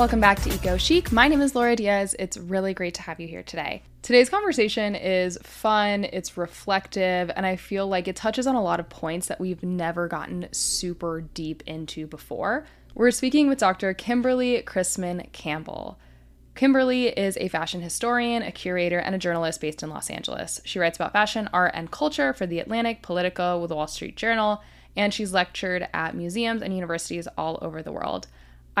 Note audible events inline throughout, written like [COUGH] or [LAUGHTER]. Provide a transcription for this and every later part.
Welcome back to Eco Chic. My name is Laura Diaz. It's really great to have you here today. Today's conversation is fun, it's reflective, and I feel like it touches on a lot of points that we've never gotten super deep into before. We're speaking with Dr. Kimberly Chrisman Campbell. Kimberly is a fashion historian, a curator, and a journalist based in Los Angeles. She writes about fashion, art, and culture for The Atlantic, Politico, the Wall Street Journal, and she's lectured at museums and universities all over the world.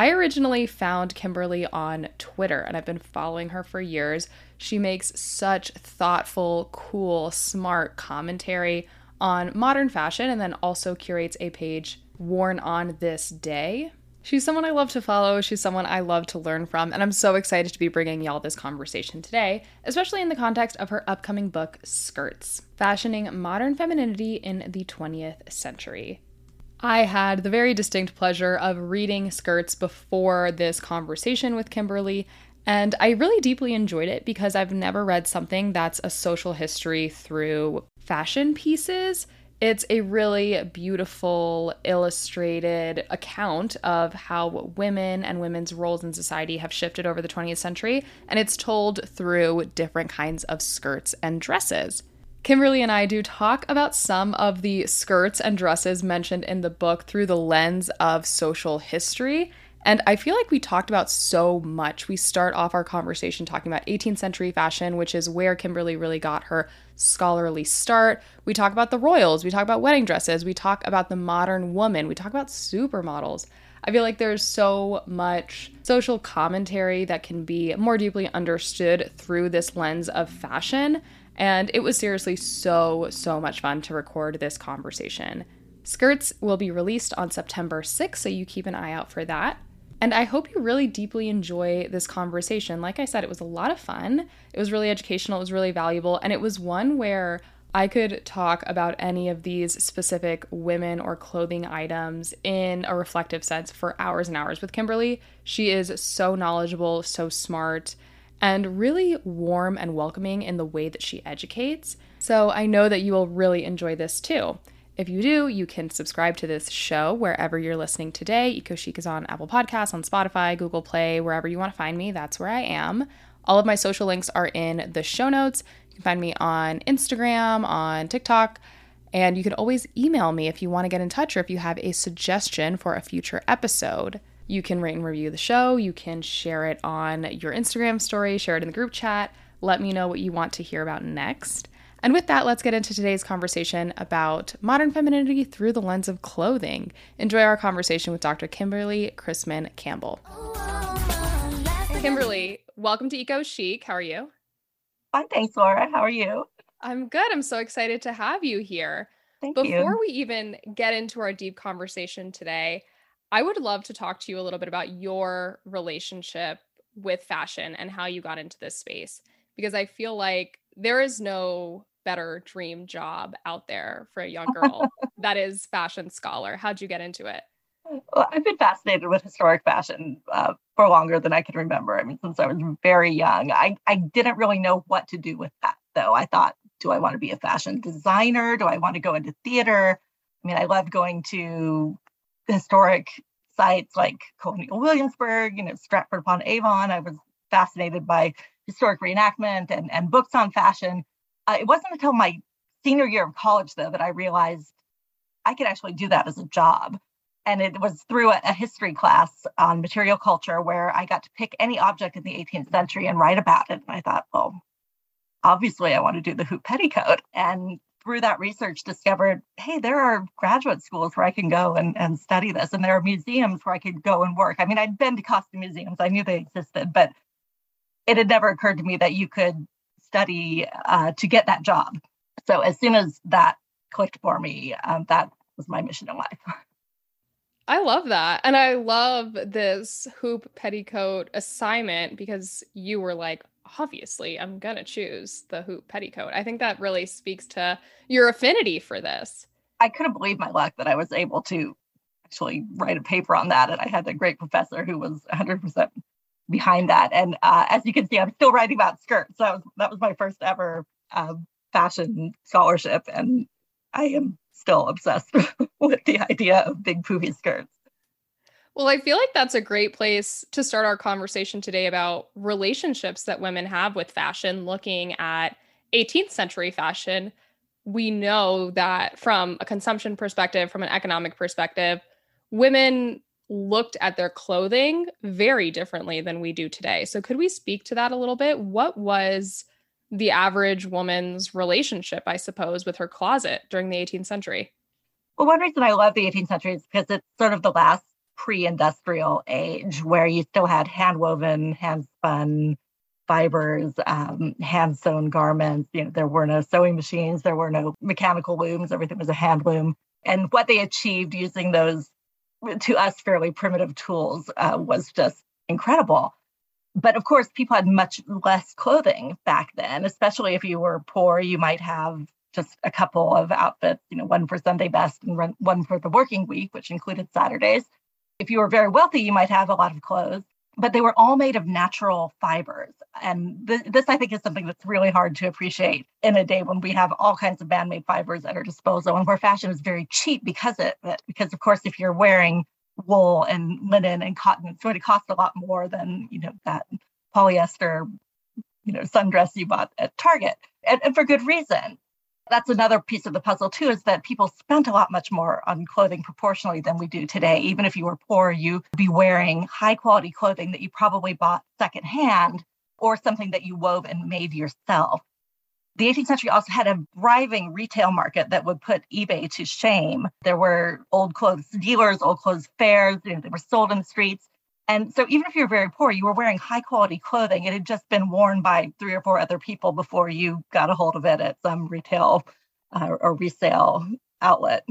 I originally found Kimberly on Twitter and I've been following her for years. She makes such thoughtful, cool, smart commentary on modern fashion and then also curates a page worn on this day. She's someone I love to follow. She's someone I love to learn from. And I'm so excited to be bringing y'all this conversation today, especially in the context of her upcoming book, Skirts Fashioning Modern Femininity in the 20th Century. I had the very distinct pleasure of reading Skirts before this conversation with Kimberly, and I really deeply enjoyed it because I've never read something that's a social history through fashion pieces. It's a really beautiful, illustrated account of how women and women's roles in society have shifted over the 20th century, and it's told through different kinds of skirts and dresses. Kimberly and I do talk about some of the skirts and dresses mentioned in the book through the lens of social history. And I feel like we talked about so much. We start off our conversation talking about 18th century fashion, which is where Kimberly really got her scholarly start. We talk about the royals, we talk about wedding dresses, we talk about the modern woman, we talk about supermodels. I feel like there's so much social commentary that can be more deeply understood through this lens of fashion. And it was seriously so, so much fun to record this conversation. Skirts will be released on September 6th, so you keep an eye out for that. And I hope you really deeply enjoy this conversation. Like I said, it was a lot of fun. It was really educational, it was really valuable, and it was one where I could talk about any of these specific women or clothing items in a reflective sense for hours and hours with Kimberly. She is so knowledgeable, so smart, and really warm and welcoming in the way that she educates. So I know that you will really enjoy this too. If you do, you can subscribe to this show wherever you're listening today. Eco Chic is on Apple Podcasts, on Spotify, Google Play, wherever you want to find me, that's where I am. All of my social links are in the show notes. You can find me on Instagram, on TikTok, and you can always email me if you want to get in touch or if you have a suggestion for a future episode. You can rate and review the show. You can share it on your Instagram story, share it in the group chat. Let me know what you want to hear about next. And with that, let's get into today's conversation about modern femininity through the lens of clothing. Enjoy our conversation with Dr. Kimberly Chrisman Campbell. Kimberly, welcome to Eco Chic. How are you? Fine, thanks, Laura. How are you? I'm good. I'm so excited to have you here. Thank Before you. Before we even get into our deep conversation today, I would love to talk to you a little bit about your relationship with fashion and how you got into this space because I feel like there is no better dream job out there for a young girl [LAUGHS] that is fashion scholar. How'd you get into it? Well, I've been fascinated with historic fashion uh, for longer than I can remember. I mean, since I was very young, I, I didn't really know what to do with that, though. I thought, do I want to be a fashion designer? Do I want to go into theater? I mean, I loved going to historic sites like Colonial Williamsburg, you know, Stratford upon Avon. I was fascinated by historic reenactment and, and books on fashion. Uh, it wasn't until my senior year of college, though, that I realized I could actually do that as a job. And it was through a, a history class on material culture where I got to pick any object in the 18th century and write about it. And I thought, well, obviously I want to do the hoop petticoat. And through that research discovered hey there are graduate schools where i can go and, and study this and there are museums where i could go and work i mean i'd been to costume museums i knew they existed but it had never occurred to me that you could study uh, to get that job so as soon as that clicked for me um, that was my mission in life [LAUGHS] I love that. And I love this hoop petticoat assignment because you were like, obviously I'm going to choose the hoop petticoat. I think that really speaks to your affinity for this. I couldn't believe my luck that I was able to actually write a paper on that. And I had a great professor who was 100% behind that. And uh, as you can see, I'm still writing about skirts. So that was, that was my first ever uh, fashion scholarship. And I am still obsessed [LAUGHS] with the idea of big poofy skirts. Well, I feel like that's a great place to start our conversation today about relationships that women have with fashion, looking at 18th century fashion. We know that from a consumption perspective, from an economic perspective, women looked at their clothing very differently than we do today. So, could we speak to that a little bit? What was the average woman's relationship, I suppose, with her closet during the 18th century? Well, one reason I love the 18th century is because it's sort of the last pre industrial age where you still had hand woven, hand spun fibers, um, hand sewn garments. You know, there were no sewing machines, there were no mechanical looms, everything was a hand loom. And what they achieved using those, to us, fairly primitive tools uh, was just incredible. But of course, people had much less clothing back then, especially if you were poor, you might have just a couple of outfits, you know, one for Sunday best and one for the working week, which included Saturdays. If you were very wealthy, you might have a lot of clothes, but they were all made of natural fibers. And th- this, I think, is something that's really hard to appreciate in a day when we have all kinds of man-made fibers at our disposal and where fashion is very cheap because of it. Because of course, if you're wearing wool and linen and cotton, it's going to cost a lot more than you know that polyester, you know, sundress you bought at Target, and, and for good reason that's another piece of the puzzle too is that people spent a lot much more on clothing proportionally than we do today even if you were poor you'd be wearing high quality clothing that you probably bought secondhand or something that you wove and made yourself the 18th century also had a thriving retail market that would put eBay to shame. There were old clothes dealers, old clothes fairs, you know, they were sold in the streets. And so even if you're very poor, you were wearing high quality clothing. It had just been worn by three or four other people before you got a hold of it at some retail uh, or resale outlet.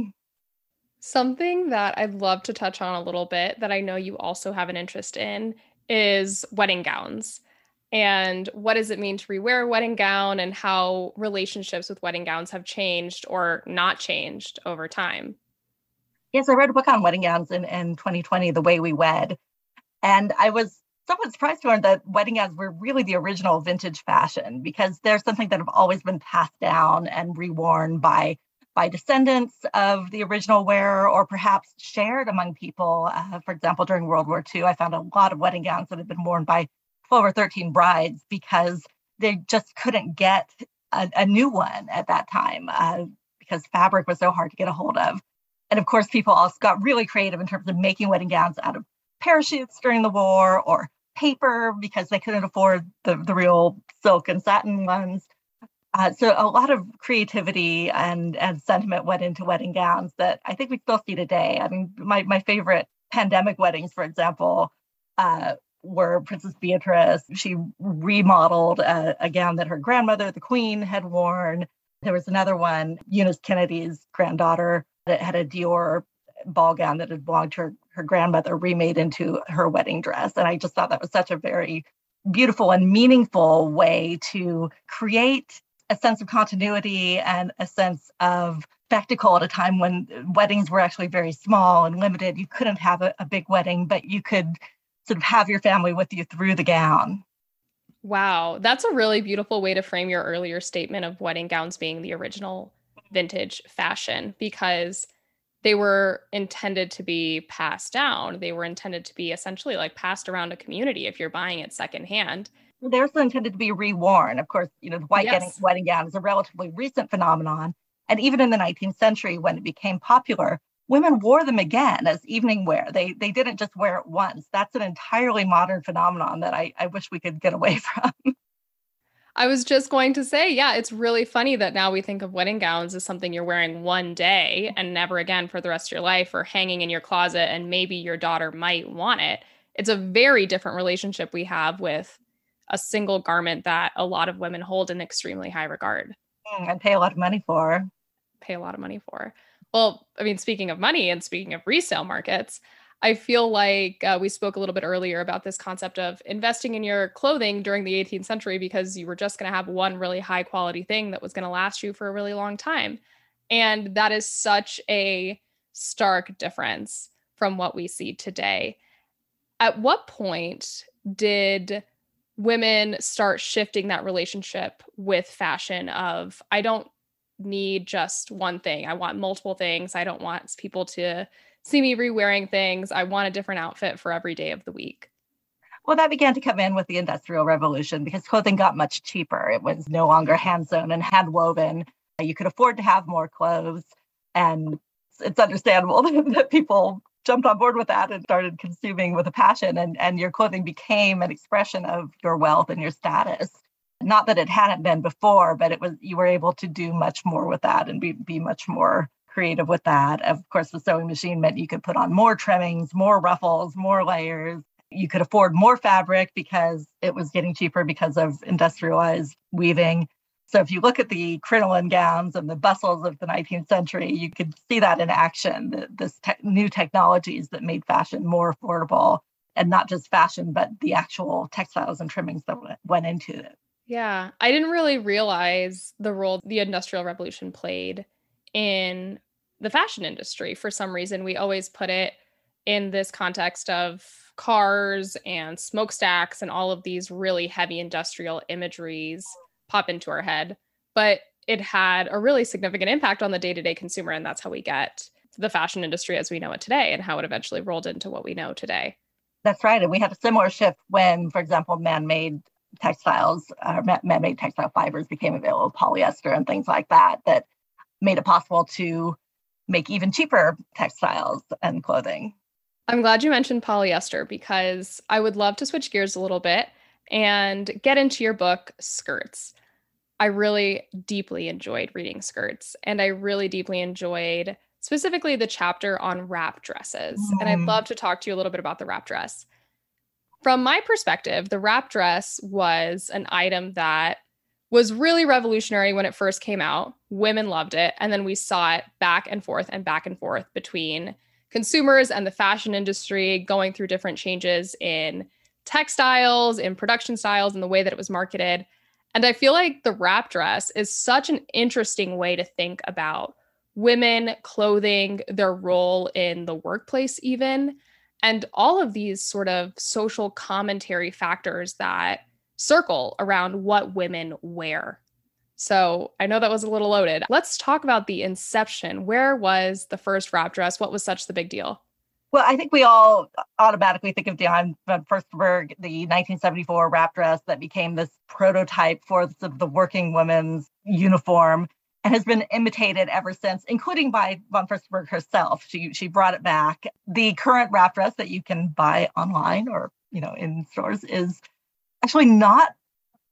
Something that I'd love to touch on a little bit that I know you also have an interest in is wedding gowns. And what does it mean to rewear a wedding gown and how relationships with wedding gowns have changed or not changed over time? Yes, I read a book on wedding gowns in, in 2020, The Way We Wed. And I was somewhat surprised to learn that wedding gowns were really the original vintage fashion because they're something that have always been passed down and reworn by by descendants of the original wearer or perhaps shared among people. Uh, for example, during World War II, I found a lot of wedding gowns that had been worn by 12 or 13 brides because they just couldn't get a, a new one at that time uh, because fabric was so hard to get a hold of. And of course, people also got really creative in terms of making wedding gowns out of parachutes during the war or paper because they couldn't afford the, the real silk and satin ones. Uh, so a lot of creativity and, and sentiment went into wedding gowns that I think we still see today. I mean, my, my favorite pandemic weddings, for example, uh, were Princess Beatrice. She remodeled a, a gown that her grandmother, the Queen, had worn. There was another one, Eunice Kennedy's granddaughter, that had a Dior ball gown that had belonged to her, her grandmother remade into her wedding dress. And I just thought that was such a very beautiful and meaningful way to create a sense of continuity and a sense of spectacle at a time when weddings were actually very small and limited. You couldn't have a, a big wedding, but you could sort of have your family with you through the gown. Wow, that's a really beautiful way to frame your earlier statement of wedding gowns being the original vintage fashion because they were intended to be passed down. They were intended to be essentially like passed around a community if you're buying it secondhand. They're also intended to be reworn. Of course, you know, the white yes. wedding gown is a relatively recent phenomenon. And even in the 19th century, when it became popular, women wore them again as evening wear. They they didn't just wear it once. That's an entirely modern phenomenon that I, I wish we could get away [LAUGHS] from. I was just going to say, yeah, it's really funny that now we think of wedding gowns as something you're wearing one day and never again for the rest of your life or hanging in your closet and maybe your daughter might want it. It's a very different relationship we have with a single garment that a lot of women hold in extremely high regard. Mm, and pay a lot of money for. Pay a lot of money for. Well, I mean, speaking of money and speaking of resale markets, I feel like uh, we spoke a little bit earlier about this concept of investing in your clothing during the 18th century because you were just going to have one really high quality thing that was going to last you for a really long time. And that is such a stark difference from what we see today. At what point did women start shifting that relationship with fashion of I don't need just one thing. I want multiple things. I don't want people to see me re-wearing things. I want a different outfit for every day of the week. Well, that began to come in with the Industrial Revolution because clothing got much cheaper. It was no longer hand sewn and hand woven. You could afford to have more clothes. And it's understandable [LAUGHS] that people jumped on board with that and started consuming with a passion. And, and your clothing became an expression of your wealth and your status. Not that it hadn't been before, but it was you were able to do much more with that and be, be much more creative with that. Of course, the sewing machine meant you could put on more trimmings, more ruffles, more layers. You could afford more fabric because it was getting cheaper because of industrialized weaving. So if you look at the crinoline gowns and the bustles of the 19th century, you could see that in action, this te- new technologies that made fashion more affordable and not just fashion, but the actual textiles and trimmings that went into it. Yeah, I didn't really realize the role the Industrial Revolution played in the fashion industry. For some reason, we always put it in this context of cars and smokestacks and all of these really heavy industrial imageries pop into our head. But it had a really significant impact on the day to day consumer. And that's how we get the fashion industry as we know it today and how it eventually rolled into what we know today. That's right. And we had a similar shift when, for example, man made textiles, uh, man made textile fibers became available, polyester and things like that, that made it possible to make even cheaper textiles and clothing. I'm glad you mentioned polyester because I would love to switch gears a little bit and get into your book, Skirts. I really deeply enjoyed reading Skirts, and I really deeply enjoyed specifically the chapter on wrap dresses. Mm. And I'd mm. love to talk to you a little bit about the wrap dress. From my perspective, the wrap dress was an item that was really revolutionary when it first came out. Women loved it. And then we saw it back and forth and back and forth between consumers and the fashion industry going through different changes in textiles, in production styles, and the way that it was marketed. And I feel like the wrap dress is such an interesting way to think about women, clothing, their role in the workplace, even, and all of these sort of social commentary factors that circle around what women wear. So I know that was a little loaded. Let's talk about the inception. Where was the first wrap dress? What was such the big deal? Well, I think we all automatically think of Diane von um, Furstenberg, the 1974 wrap dress that became this prototype for the, the working woman's uniform and has been imitated ever since, including by von Furstenberg herself. She she brought it back. The current wrap dress that you can buy online or you know in stores is actually not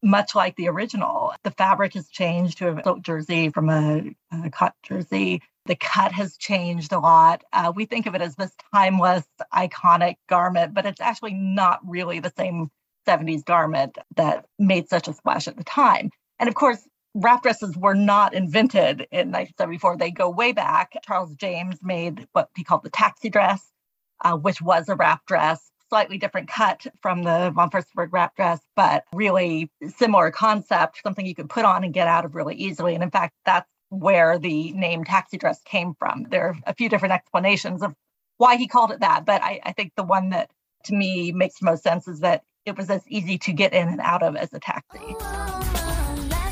much like the original. The fabric has changed to a silk jersey from a, a cut jersey. The cut has changed a lot. Uh, we think of it as this timeless, iconic garment, but it's actually not really the same 70s garment that made such a splash at the time. And of course, wrap dresses were not invented in 1974. They go way back. Charles James made what he called the taxi dress, uh, which was a wrap dress slightly different cut from the von Furstenberg wrap dress, but really similar concept, something you could put on and get out of really easily. And in fact, that's where the name taxi dress came from. There are a few different explanations of why he called it that, but I, I think the one that to me makes the most sense is that it was as easy to get in and out of as a taxi.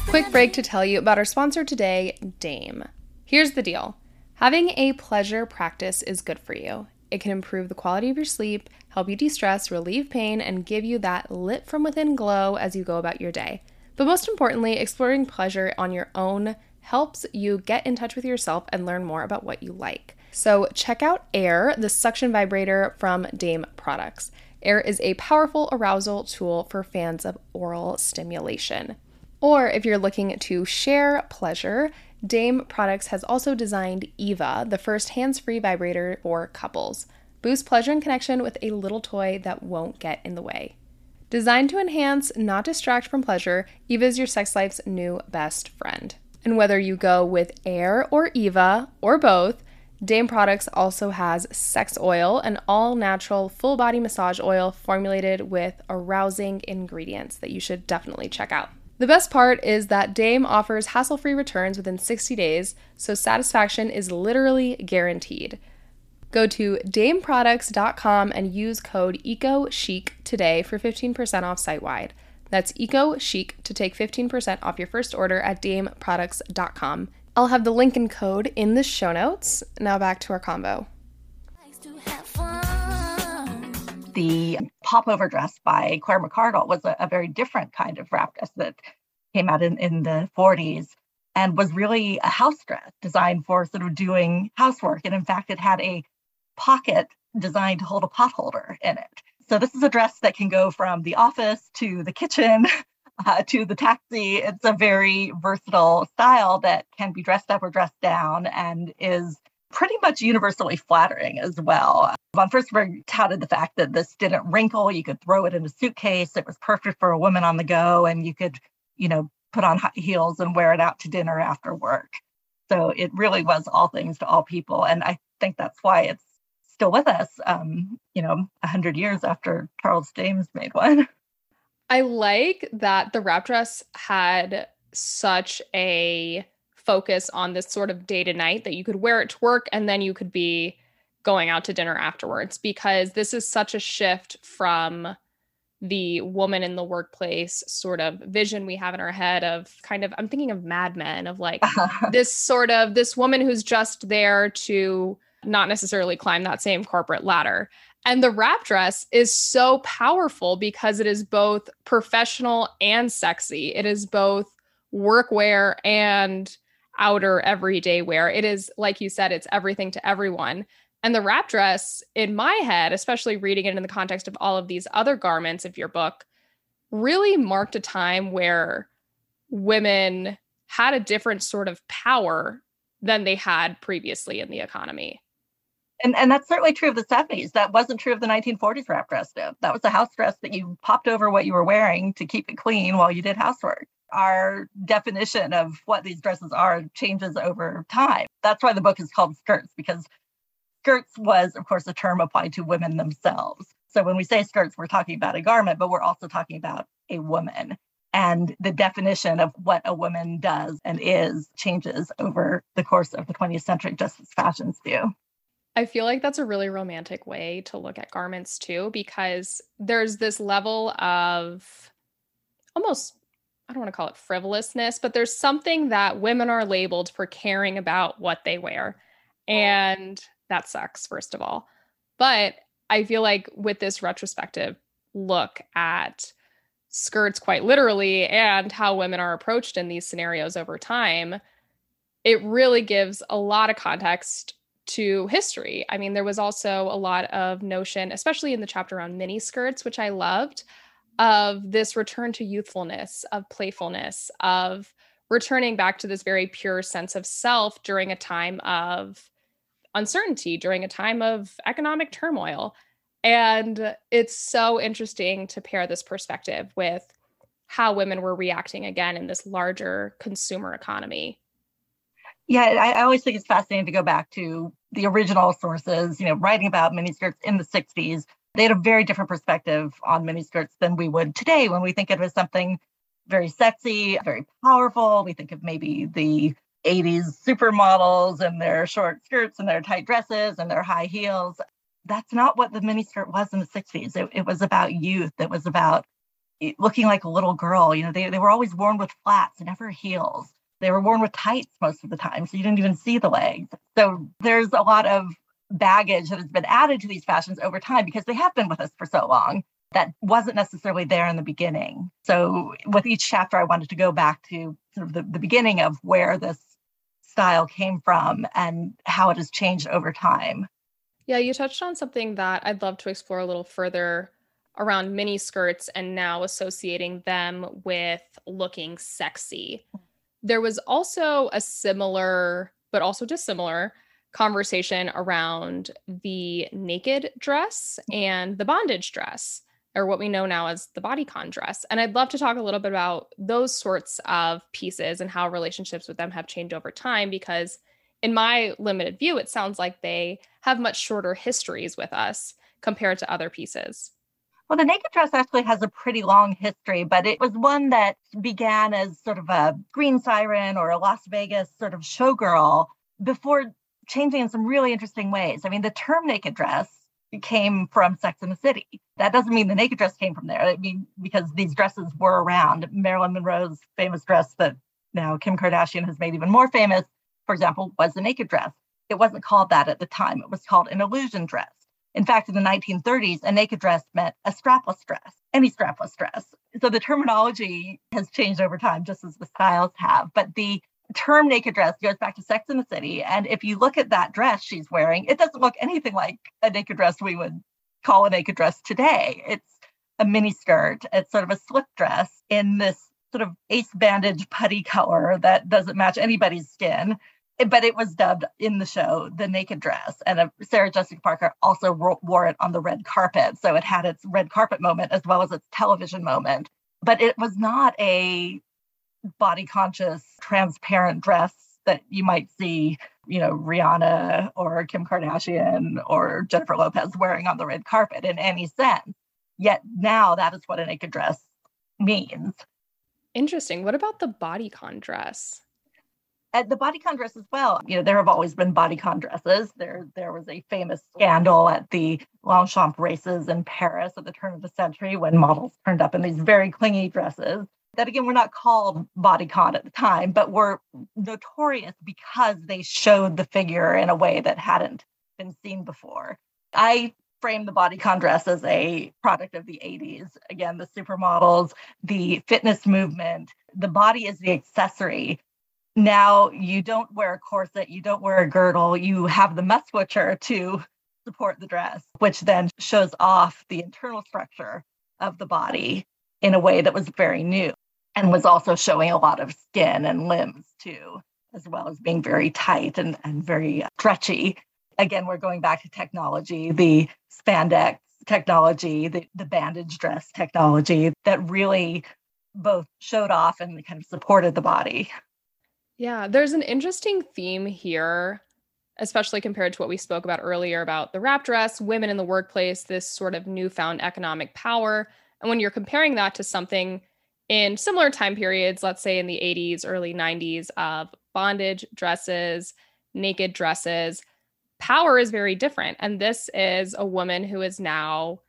Quick break to tell you about our sponsor today, Dame. Here's the deal having a pleasure practice is good for you. It can improve the quality of your sleep, help you de stress, relieve pain, and give you that lit from within glow as you go about your day. But most importantly, exploring pleasure on your own helps you get in touch with yourself and learn more about what you like. So, check out Air, the suction vibrator from Dame Products. Air is a powerful arousal tool for fans of oral stimulation. Or if you're looking to share pleasure, Dame Products has also designed Eva, the first hands free vibrator for couples. Boost pleasure and connection with a little toy that won't get in the way. Designed to enhance, not distract from pleasure, Eva is your sex life's new best friend. And whether you go with Air or Eva or both, Dame Products also has sex oil, an all natural full body massage oil formulated with arousing ingredients that you should definitely check out. The best part is that Dame offers hassle free returns within 60 days, so satisfaction is literally guaranteed. Go to dameproducts.com and use code EcoChic today for 15% off site wide. That's EcoChic to take 15% off your first order at dameproducts.com. I'll have the link and code in the show notes. Now back to our combo. The popover dress by Claire McCardell was a, a very different kind of wrap dress that came out in, in the 40s and was really a house dress designed for sort of doing housework. And in fact, it had a pocket designed to hold a potholder in it. So this is a dress that can go from the office to the kitchen [LAUGHS] uh, to the taxi. It's a very versatile style that can be dressed up or dressed down and is pretty much universally flattering as well. Von Furstenberg touted the fact that this didn't wrinkle. You could throw it in a suitcase. It was perfect for a woman on the go, and you could, you know, put on high heels and wear it out to dinner after work. So it really was all things to all people. And I think that's why it's still with us, um, you know, 100 years after Charles James made one. [LAUGHS] I like that the wrap dress had such a focus on this sort of day to night that you could wear it to work and then you could be going out to dinner afterwards because this is such a shift from the woman in the workplace sort of vision we have in our head of kind of I'm thinking of Mad Men of like [LAUGHS] this sort of this woman who's just there to not necessarily climb that same corporate ladder. And the wrap dress is so powerful because it is both professional and sexy. It is both workwear and outer everyday wear. It is, like you said, it's everything to everyone. And the wrap dress, in my head, especially reading it in the context of all of these other garments of your book, really marked a time where women had a different sort of power than they had previously in the economy. And, and that's certainly true of the 70s. That wasn't true of the 1940s wrap dress. That was a house dress that you popped over what you were wearing to keep it clean while you did housework our definition of what these dresses are changes over time. That's why the book is called Skirts, because skirts was, of course, a term applied to women themselves. So when we say skirts, we're talking about a garment, but we're also talking about a woman. And the definition of what a woman does and is changes over the course of the 20th century, just as fashions do. I feel like that's a really romantic way to look at garments too, because there's this level of almost I don't want to call it frivolousness, but there's something that women are labeled for caring about what they wear. And that sucks, first of all. But I feel like with this retrospective look at skirts quite literally and how women are approached in these scenarios over time, it really gives a lot of context to history. I mean, there was also a lot of notion, especially in the chapter on mini skirts, which I loved, of this return to youthfulness, of playfulness, of returning back to this very pure sense of self during a time of uncertainty, during a time of economic turmoil. And it's so interesting to pair this perspective with how women were reacting again in this larger consumer economy. Yeah, I, always think it's fascinating to go back to the original sources, you know, writing about miniskirts in the 60s they had a very different perspective on miniskirts than we would today when we think of it as something very sexy, very powerful. We think of maybe the 80s supermodels and their short skirts and their tight dresses and their high heels. That's not what the miniskirt was in the 60s. It, it was about youth. It was about eh, looking like a little girl. You know, they, they were always worn with flats, never heels. They were worn with tights most of the time, so you didn't even see the legs. So there's a lot of baggage that has been added to these fashions over time because they have been with us for so long that wasn't necessarily there in the beginning. So with each chapter, I wanted to go back to sort of the, the beginning of where this style came from and how it has changed over time. Yeah, you touched on something that I'd love to explore a little further around mini skirts and now associating them with looking sexy. There was also a similar, but also dissimilar conversation around the naked dress and the bondage dress, or what we know now as the bodycon dress. And I'd love to talk a little bit about those sorts of pieces and how relationships with them have changed over time, because in my limited view, it sounds like they have much shorter histories with us compared to other pieces. Well, the naked dress actually has a pretty long history, but it was one that began as sort of a green siren or a Las Vegas sort of showgirl before changing in some really interesting ways. I mean, the term naked dress came from Sex in the City. That doesn't mean the naked dress came from there. I mean, because these dresses were around. Marilyn Monroe's famous dress that now Kim Kardashian has made even more famous, for example, was the naked dress. It wasn't called that at the time. It was called an illusion dress. In fact, in the 1930s, a naked dress meant a strapless dress, any strapless dress. So the terminology has changed over time, just as the styles have. But the term naked dress goes back to Sex in the City. And if you look at that dress she's wearing, it doesn't look anything like a naked dress we would call a naked dress today. It's a mini skirt, it's sort of a slip dress in this sort of ace bandage putty color that doesn't match anybody's skin. But it was dubbed in the show the naked dress. And uh, Sarah Jessica Parker also wore it on the red carpet. So it had its red carpet moment as well as its television moment. But it was not a body conscious, transparent dress that you might see, you know, Rihanna or Kim Kardashian or Jennifer Lopez wearing on the red carpet in any sense. Yet now that is what a naked dress means. Interesting. What about the bodycon dress? At the bodycon dress as well. You know, there have always been bodycon dresses. There, there was a famous scandal at the Longchamp races in Paris at the turn of the century when models turned up in these very clingy dresses that again were not called bodycon at the time, but were notorious because they showed the figure in a way that hadn't been seen before. I frame the bodycon dress as a product of the 80s. Again, the supermodels, the fitness movement, the body is the accessory. Now you don't wear a corset, you don't wear a girdle, you have the musculature to support the dress, which then shows off the internal structure of the body in a way that was very new and was also showing a lot of skin and limbs too, as well as being very tight and, and very stretchy. Again, we're going back to technology, the spandex technology, the, the bandage dress technology that really both showed off and kind of supported the body. Yeah, there's an interesting theme here, especially compared to what we spoke about earlier about the wrap dress, women in the workplace, this sort of newfound economic power. And when you're comparing that to something in similar time periods, let's say in the 80s, early 90s, of bondage dresses, naked dresses, power is very different. And this is a woman who is now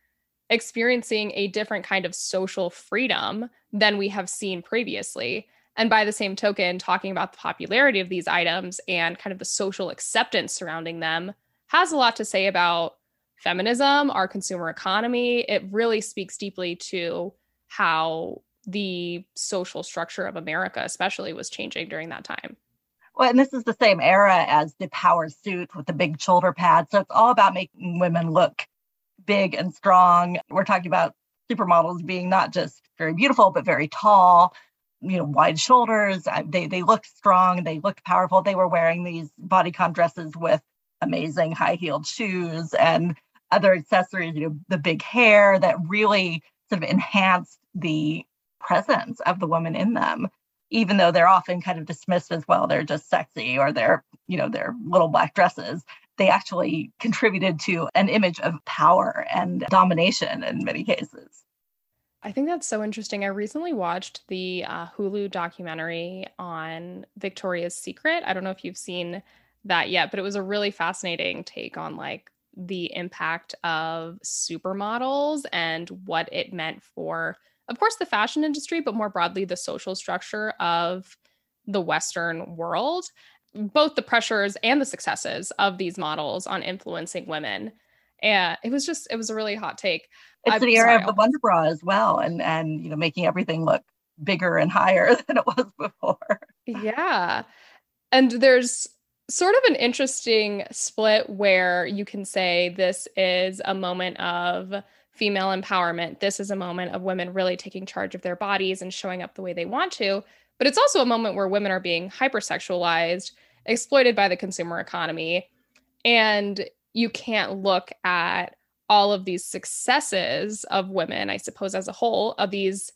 experiencing a different kind of social freedom than we have seen previously. And by the same token, talking about the popularity of these items and kind of the social acceptance surrounding them has a lot to say about feminism, our consumer economy. It really speaks deeply to how the social structure of America, especially, was changing during that time. Well, and this is the same era as the power suit with the big shoulder pads. So it's all about making women look big and strong. We're talking about supermodels being not just very beautiful, but very tall, you know, wide shoulders. They they looked strong, they looked powerful. They were wearing these bodycon dresses with amazing high-heeled shoes and other accessories, you know, the big hair that really sort of enhanced the presence of the woman in them even though they're often kind of dismissed as well they're just sexy or they're you know they're little black dresses they actually contributed to an image of power and domination in many cases I think that's so interesting. I recently watched the uh, Hulu documentary on Victoria's Secret. I don't know if you've seen that yet, but it was a really fascinating take on like the impact of supermodels and what it meant for of course, the fashion industry, but more broadly, the social structure of the Western world, both the pressures and the successes of these models on influencing women. And it was just, it was a really hot take. It's I'm the era sorry, of the Wonder Bra as well, and and you know, making everything look bigger and higher [LAUGHS] than it was before. Yeah. And there's sort of an interesting split where you can say this is a moment of female empowerment. This is a moment of women really taking charge of their bodies and showing up the way they want to. But it's also a moment where women are being hypersexualized, exploited by the consumer economy. And you can't look at all of these successes of women, I suppose, as a whole, of these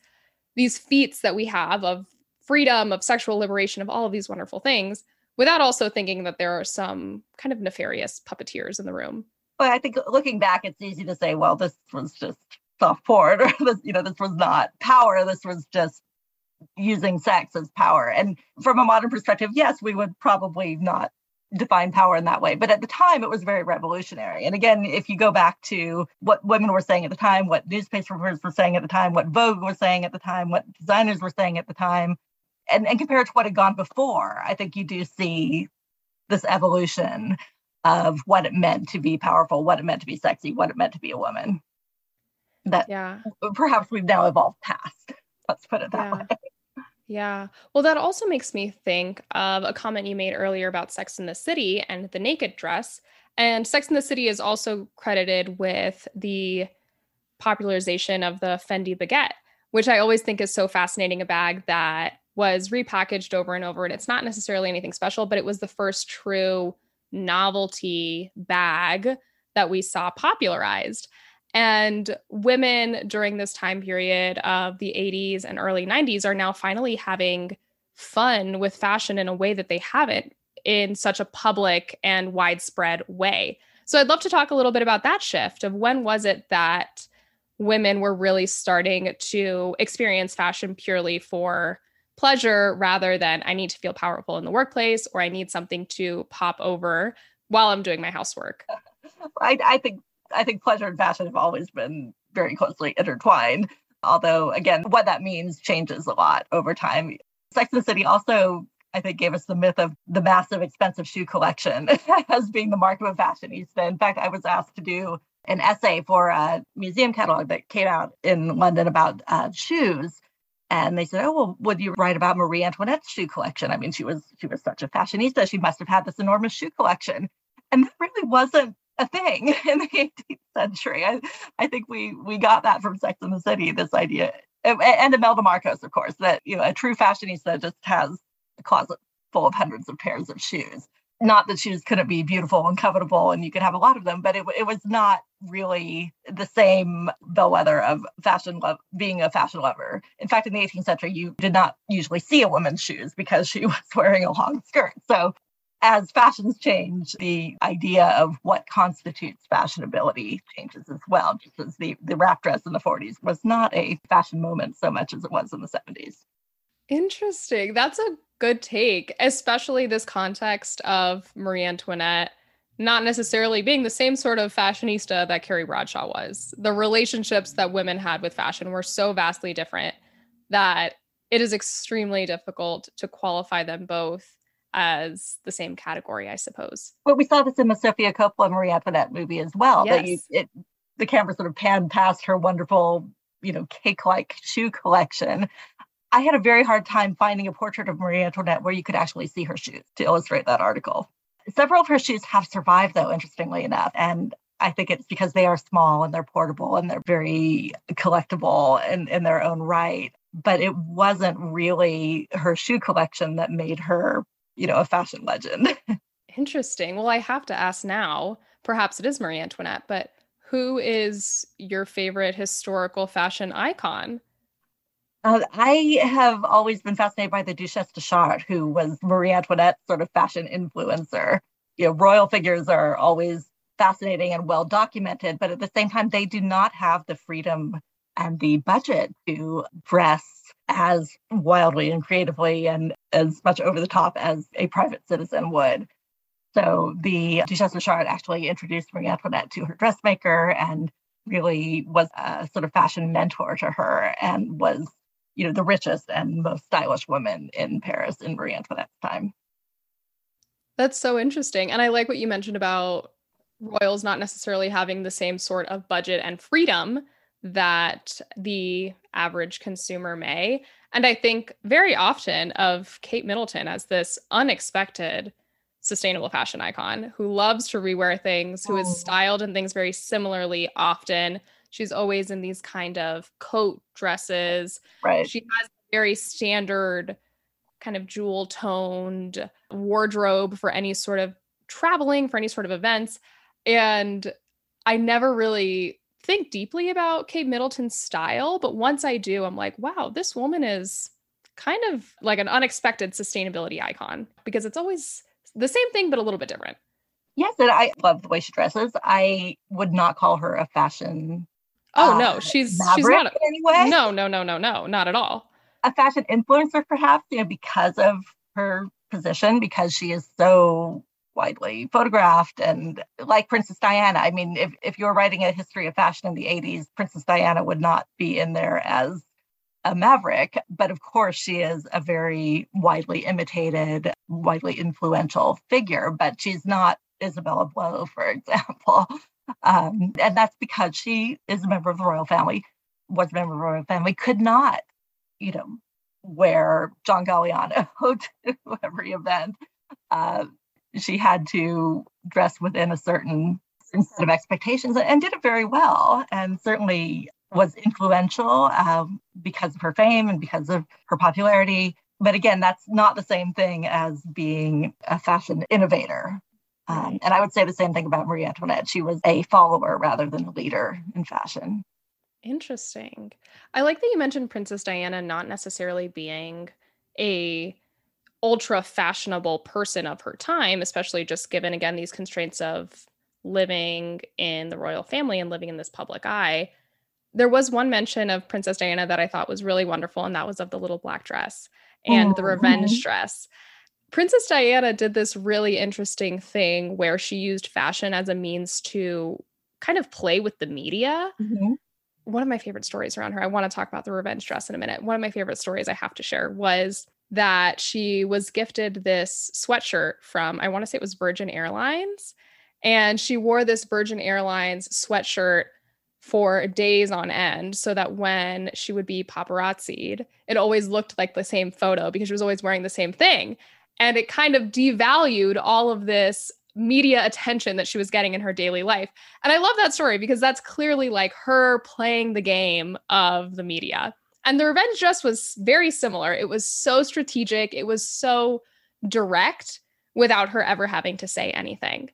these feats that we have of freedom, of sexual liberation, of all of these wonderful things, without also thinking that there are some kind of nefarious puppeteers in the room. But I think looking back, it's easy to say, well, this was just soft porn, or [LAUGHS] this, you know, this was not power. This was just using sex as power. And from a modern perspective, yes, we would probably not define power in that way. But at the time, it was very revolutionary. And again, if you go back to what women were saying at the time, what newspapers were saying at the time, what Vogue was saying at the time, what designers were saying at the time, and, and compare it to what had gone before, I think you do see this evolution of what it meant to be powerful, what it meant to be sexy, what it meant to be a woman. That yeah. perhaps we've now evolved past. Let's put it that yeah. way. Yeah. Well, that also makes me think of a comment you made earlier about Sex in the City and the naked dress. And Sex in the City is also credited with the popularization of the Fendi baguette, which I always think is so fascinating a bag that was repackaged over and over. And it's not necessarily anything special, but it was the first true novelty bag that we saw popularized. And women during this time period of the 80s and early 90s are now finally having fun with fashion in a way that they haven't in such a public and widespread way. So I'd love to talk a little bit about that shift of when was it that women were really starting to experience fashion purely for pleasure rather than I need to feel powerful in the workplace or I need something to pop over while I'm doing my housework. [LAUGHS] I, I think I think pleasure and fashion have always been very closely intertwined. Although again, what that means changes a lot over time. Sex and the City also I think gave us the myth of the massive expensive shoe collection [LAUGHS] as being the mark of a fashionista. In fact, I was asked to do an essay for a museum catalog that came out in London about uh, shoes. And they said, "Oh, well, would you write about Marie Antoinette's shoe collection? I mean, she was she was such a fashionista; she must have had this enormous shoe collection." And that really wasn't a thing [LAUGHS] in the 18th century. I, I think we we got that from Sex and the City. This idea, and Imelda Marcos, of course, that you know a true fashionista just has a closet full of hundreds of pairs of shoes. Not that shoes couldn't be beautiful and covetable and you could have a lot of them, but it, it was not really the same bellwether of fashion love being a fashion lover. In fact, in the 18th century, you did not usually see a woman's shoes because she [LAUGHS] was wearing a long skirt. So as fashions change, the idea of what constitutes fashionability changes as well, just as the, the wrap dress in the 40s was not a fashion moment so much as it was in the 70s. Interesting. That's a good take, especially this context of Marie Antoinette not necessarily being the same sort of fashionista that Carrie Bradshaw was. The relationships that women had with fashion were so vastly different that it is extremely difficult to qualify them both as the same category, I suppose. Well, we saw this in the Sofia Coppola Marie Antoinette movie as well. Yes. That you, it, the camera sort of panned past her wonderful, you know, cake-like shoe collection, I had a very hard time finding a portrait of Marie Antoinette where you could actually see her shoes to illustrate that article. Several of her shoes have survived, though, interestingly enough. And I think it's because they are small and they're portable and they're very collectible in, in their own right. But it wasn't really her shoe collection that made her, you know, a fashion legend. [LAUGHS] Interesting. Well, I have to ask now, perhaps it is Marie Antoinette, but who is your favorite historical fashion icon? Uh, I have always been fascinated by the Duchesse de Chartres, who was Marie Antoinette's sort of fashion influencer. You know, royal figures are always fascinating and well documented, but at the same time, they do not have the freedom and the budget to dress as wildly and creatively and as much over the top as a private citizen would. So the Duchesse de Chartres actually introduced Marie Antoinette to her dressmaker and really was a sort of fashion mentor to her and was you know, the richest and most stylish woman in Paris in Marie Antoinette's time. That's so interesting. And I like what you mentioned about royals not necessarily having the same sort of budget and freedom that the average consumer may. And I think very often of Kate Middleton as this unexpected sustainable fashion icon who loves to rewear things, who oh. is styled in things very similarly often, She's always in these kind of coat dresses. Right. She has very standard kind of jewel toned wardrobe for any sort of traveling, for any sort of events. And I never really think deeply about Kate Middleton's style, but once I do, I'm like, wow, this woman is kind of like an unexpected sustainability icon because it's always the same thing, but a little bit different. Yes, and I love the way she dresses. I would not call her a fashion Oh uh, no, she's she's not a, anyway. No, no, no, no, no, not at all. A fashion influencer, perhaps, you know, because of her position, because she is so widely photographed and like Princess Diana. I mean, if, if you're writing a history of fashion in the 80s, Princess Diana would not be in there as a maverick, but of course she is a very widely imitated, widely influential figure, but she's not Isabella Blow, for [LAUGHS] example. Um, and that's because she is a member of the royal family, was a member of the royal family, could not, you know, wear John Galliano [LAUGHS] to every event. Uh, she had to dress within a certain, set of expectations and, did it very well. And certainly was influential um, because of her fame and because of her popularity. But again, that's not the same thing as being a fashion innovator. Um, and I would say the same thing about Marie Antoinette. She was a follower rather than a leader in fashion. Interesting. I like that you mentioned Princess Diana not necessarily being a ultra fashionable person of her time, especially just given again these constraints of living in the royal family and living in this public eye there was one mention of Princess Diana that I thought was really wonderful, and that was of the little black dress and the revenge mm-hmm. dress. Princess Diana did this really interesting thing where she used fashion as a means to kind of play with the media. Mm-hmm. One of my favorite stories around her, I want to talk about the revenge dress in a minute. One of my favorite stories I have to share was that she was gifted this sweatshirt from, I want to say it was Virgin Airlines. And she wore this Virgin Airlines sweatshirt for days on end so that when she would be paparazzied, it always looked like the same photo because she was always wearing the same thing. And it kind of devalued all of this media attention that she was getting in her daily life. And I love that story because that's clearly like her playing the game of the media. And the revenge dress was very similar. It was so strategic, it was so direct without her ever having to say anything.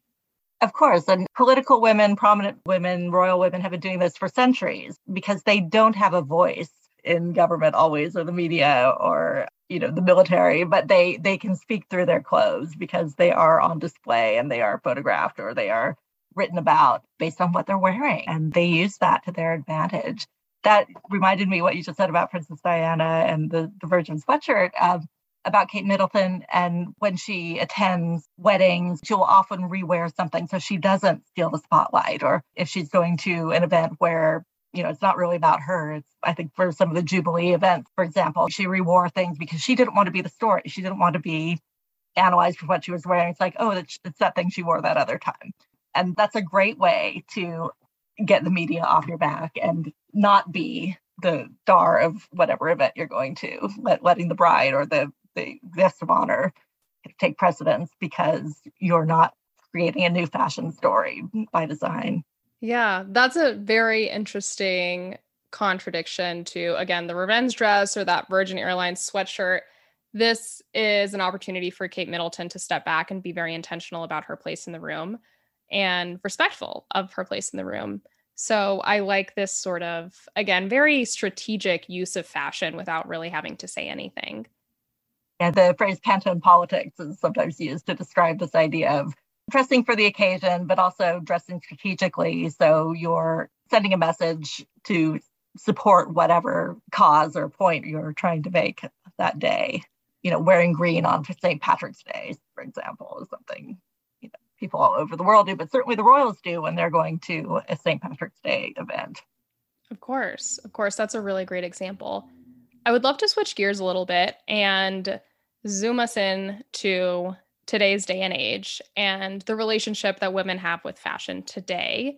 Of course. And political women, prominent women, royal women have been doing this for centuries because they don't have a voice in government always or the media or you know the military but they they can speak through their clothes because they are on display and they are photographed or they are written about based on what they're wearing and they use that to their advantage that reminded me what you just said about princess diana and the, the virgin sweatshirt um, about Kate Middleton. And when she attends weddings, she'll often rewear something so she doesn't steal the spotlight. Or if she's going to an event where you know, it's not really about her. It's, I think, for some of the Jubilee events, for example, she rewore things because she didn't want to be the story. She didn't want to be analyzed for what she was wearing. It's like, oh, it's, it's that thing she wore that other time. And that's a great way to get the media off your back and not be the star of whatever event you're going to, let, letting the bride or the the guest of honor take precedence because you're not creating a new fashion story by design. Yeah, that's a very interesting contradiction to again the revenge dress or that Virgin Airlines sweatshirt. This is an opportunity for Kate Middleton to step back and be very intentional about her place in the room and respectful of her place in the room. So I like this sort of again very strategic use of fashion without really having to say anything. Yeah, the phrase Pantone politics is sometimes used to describe this idea of dressing for the occasion, but also dressing strategically. So you're sending a message to support whatever cause or point you're trying to make that day. You know, wearing green on St. Patrick's Day, for example, is something you know people all over the world do, but certainly the royals do when they're going to a St. Patrick's Day event. Of course, of course, that's a really great example. I would love to switch gears a little bit and zoom us in to today's day and age and the relationship that women have with fashion today.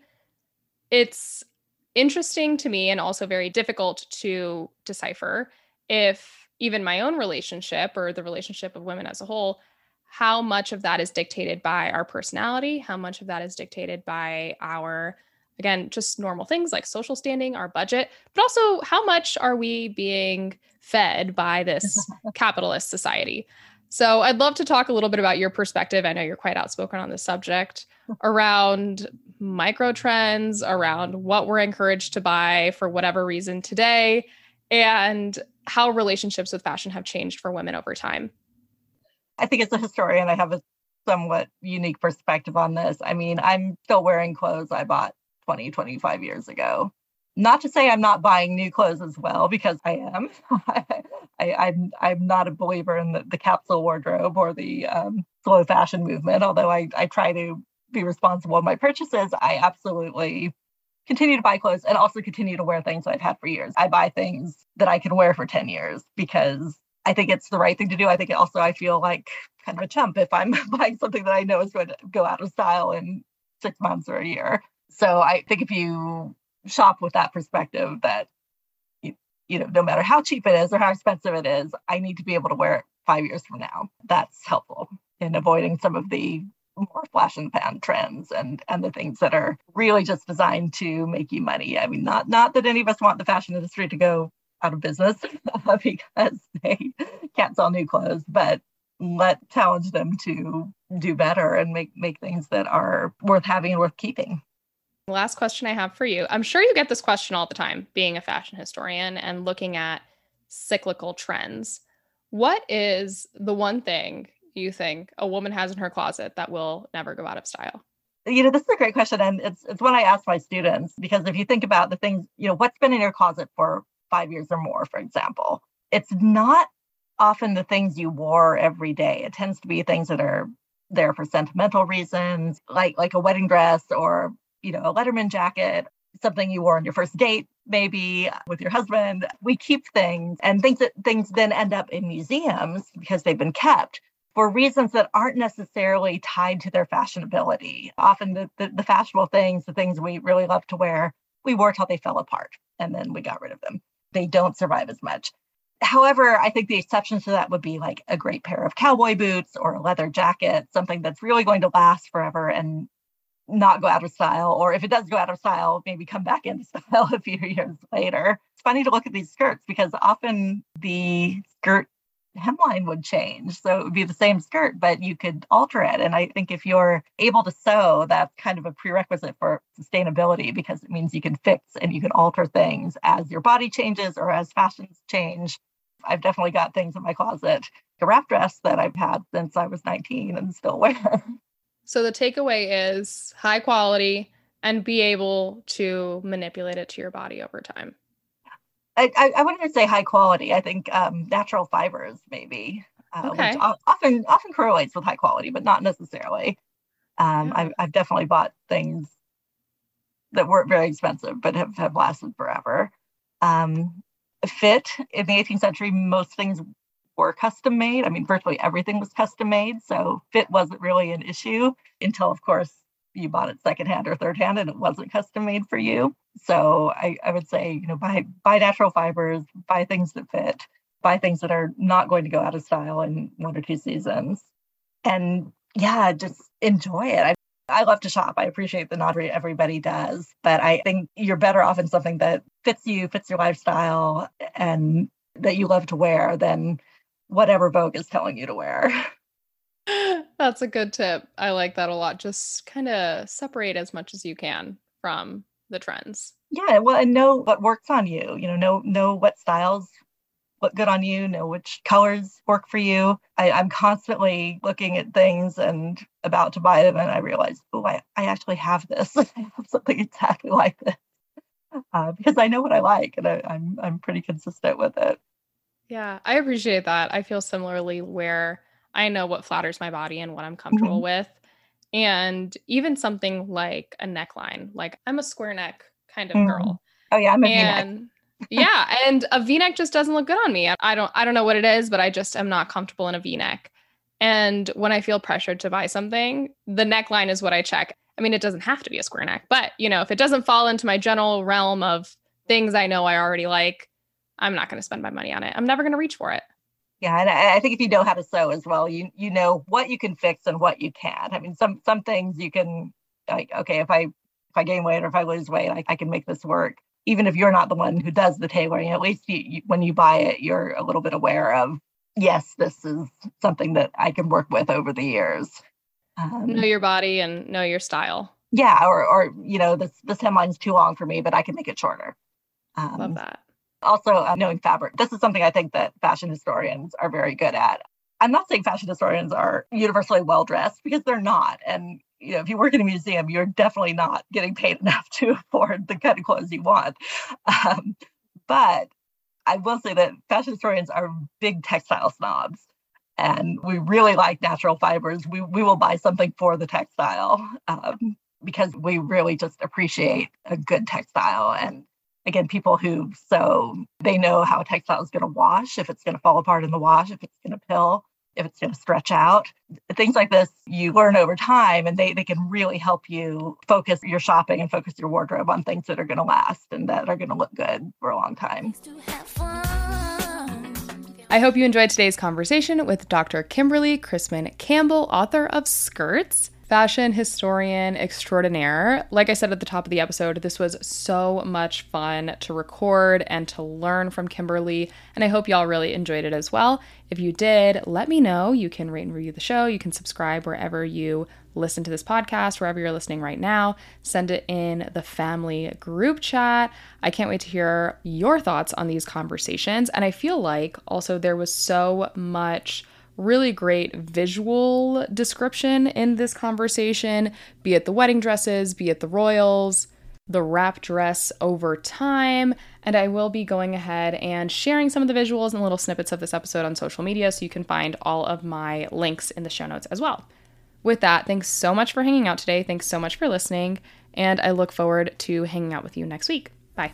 It's interesting to me and also very difficult to decipher if even my own relationship or the relationship of women as a whole how much of that is dictated by our personality how much of that is dictated by our again just normal things like social standing our budget but also how much are we being fed by this [LAUGHS] capitalist society. So I'd love to talk a little bit about your perspective. I know you're quite outspoken on this subject [LAUGHS] around micro trends, around what we're encouraged to buy for whatever reason today, and how relationships with fashion have changed for women over time. I think as a historian, I have a somewhat unique perspective on this. I mean, I'm still wearing clothes I bought 20, 25 years ago. Not to say I'm not buying new clothes as well, because I am. [LAUGHS] I, I'm, I'm not a believer in the, the capsule wardrobe or the um, slow fashion movement. Although I, I try to be responsible in my purchases, I absolutely continue to buy clothes and also continue to wear things I've had for years. I buy things that I can wear for 10 years because I think it's the right thing to do. I think also I feel like kind of a chump if I'm [LAUGHS] buying something that I know is going to go out of style in six months or a year. So I think if you shop with that perspective that you, you know, no matter how cheap it is or how expensive it is, I need to be able to wear it five years from now. That's helpful in avoiding some of the more flash and pan trends and and the things that are really just designed to make you money. I mean, not not that any of us want the fashion industry to go out of business [LAUGHS] because they can't sell new clothes, but let challenge them to do better and make make things that are worth having and worth keeping. Last question I have for you. I'm sure you get this question all the time, being a fashion historian and looking at cyclical trends. What is the one thing you think a woman has in her closet that will never go out of style? You know, this is a great question. And it's, it's one I ask my students because if you think about the things, you know, what's been in your closet for five years or more, for example, it's not often the things you wore every day. It tends to be things that are there for sentimental reasons, like like a wedding dress or you know a Letterman jacket, something you wore on your first date, maybe with your husband. We keep things and things that things then end up in museums because they've been kept for reasons that aren't necessarily tied to their fashionability. Often the, the, the fashionable things, the things we really love to wear, we wore till they fell apart and then we got rid of them. They don't survive as much. However, I think the exceptions to that would be like a great pair of cowboy boots or a leather jacket, something that's really going to last forever and not go out of style. Or if it does go out of style, maybe come back into [LAUGHS] style a few years later. It's funny to look at these skirts because often the skirt hemline would change. So it would be the same skirt, but you could alter it. And I think if you're able to sew, that's kind of a prerequisite for sustainability because it means you can fix and you can alter things as your body changes or as fashions change. I've definitely got things in my closet, a wrap dress that I've had since I was 19 and still wear. [LAUGHS] So the takeaway is high quality and be able to manipulate it to your body over time. I, I, I wouldn't say high quality. I think um, natural fibers, maybe, uh, okay. which often often correlates with high quality, but not necessarily. Um, yeah. I've, I've definitely bought things that weren't very expensive, but have, have lasted forever. Um, fit in the 18th century, most things were custom made. I mean, virtually everything was custom made. So fit wasn't really an issue until, of course, you bought it secondhand or third hand and it wasn't custom made for you. So I, I would say, you know, buy buy natural fibers, buy things that fit, buy things that are not going to go out of style in one or two seasons. And yeah, just enjoy it. I I love to shop. I appreciate that not everybody does, but I think you're better off in something that fits you, fits your lifestyle, and that you love to wear than whatever Vogue is telling you to wear. [LAUGHS] That's a good tip. I like that a lot. Just kind of separate as much as you can from the trends. Yeah, well, and know what works on you. You know, know know what styles look good on you, know which colors work for you. I, am constantly looking at things and about to buy them, and I realize, oh, I, I actually have this. [LAUGHS] I have something exactly like this uh, because I know what I like, and I, I'm I'm pretty consistent with it. Yeah, I appreciate that. I feel similarly where I know what flatters my body and what I'm comfortable mm-hmm. with. And even something like a neckline, like I'm a square neck kind of mm. girl. Oh yeah, I'm a and, yeah, and a V-neck just doesn't look good on me. I don't I don't know what it is, but I just am not comfortable in a V-neck. And when I feel pressured to buy something, the neckline is what I check. I mean, it doesn't have to be a square neck, but you know, if it doesn't fall into my general realm of things I know I already like, I'm not going to spend my money on it. I'm never going to reach for it. Yeah, and I, I think if you know how to sew as well, you you know what you can fix and what you can't. I mean, some some things you can like, okay, if I if I gain weight or if I lose weight, I, I can make this work. Even if you're not the one who does the tailoring, at least you, you, when you buy it, you're a little bit aware of, yes, this is something that I can work with over the years. Um, know your body and know your style. Yeah, or or you know, this this hemline's too long for me, but I can make it shorter. Um, Love that. Also, uh, knowing fabric. This is something I think that fashion historians are very good at. I'm not saying fashion historians are universally well dressed because they're not. And you know, if you work in a museum, you're definitely not getting paid [LAUGHS] enough to afford the kind of clothes you want. Um, but I will say that fashion historians are big textile snobs. And we really like natural fibers. We, we will buy something for the textile um, because we really just appreciate a good textile. And again, people who sew they know how a textile is going to wash, if it's going to fall apart in the wash, if it's going to pill, if it's going to stretch out. Things like this you learn over time and they, they can really help you focus your shopping and focus your wardrobe on things that are going to last and that are going to look good for a long time. I hope you enjoyed today's conversation with Dr. Kimberly Chrisman Campbell, author of Skirts fashion historian extraordinaire. Like I said at the top of the episode, this was so much fun to record and to learn from Kimberly, and I hope y'all really enjoyed it as well. If you did, let me know. You can rate and review the show, you can subscribe wherever you listen to this podcast, wherever you're listening right now. Send it in the family group chat. I can't wait to hear your thoughts on these conversations. And I feel like also there was so much really great visual description in this conversation, be it the wedding dresses, be it the royals, the wrap dress over time. And I will be going ahead and sharing some of the visuals and little snippets of this episode on social media so you can find all of my links in the show notes as well. With that, thanks so much for hanging out today. Thanks so much for listening. And I look forward to hanging out with you next week. Bye.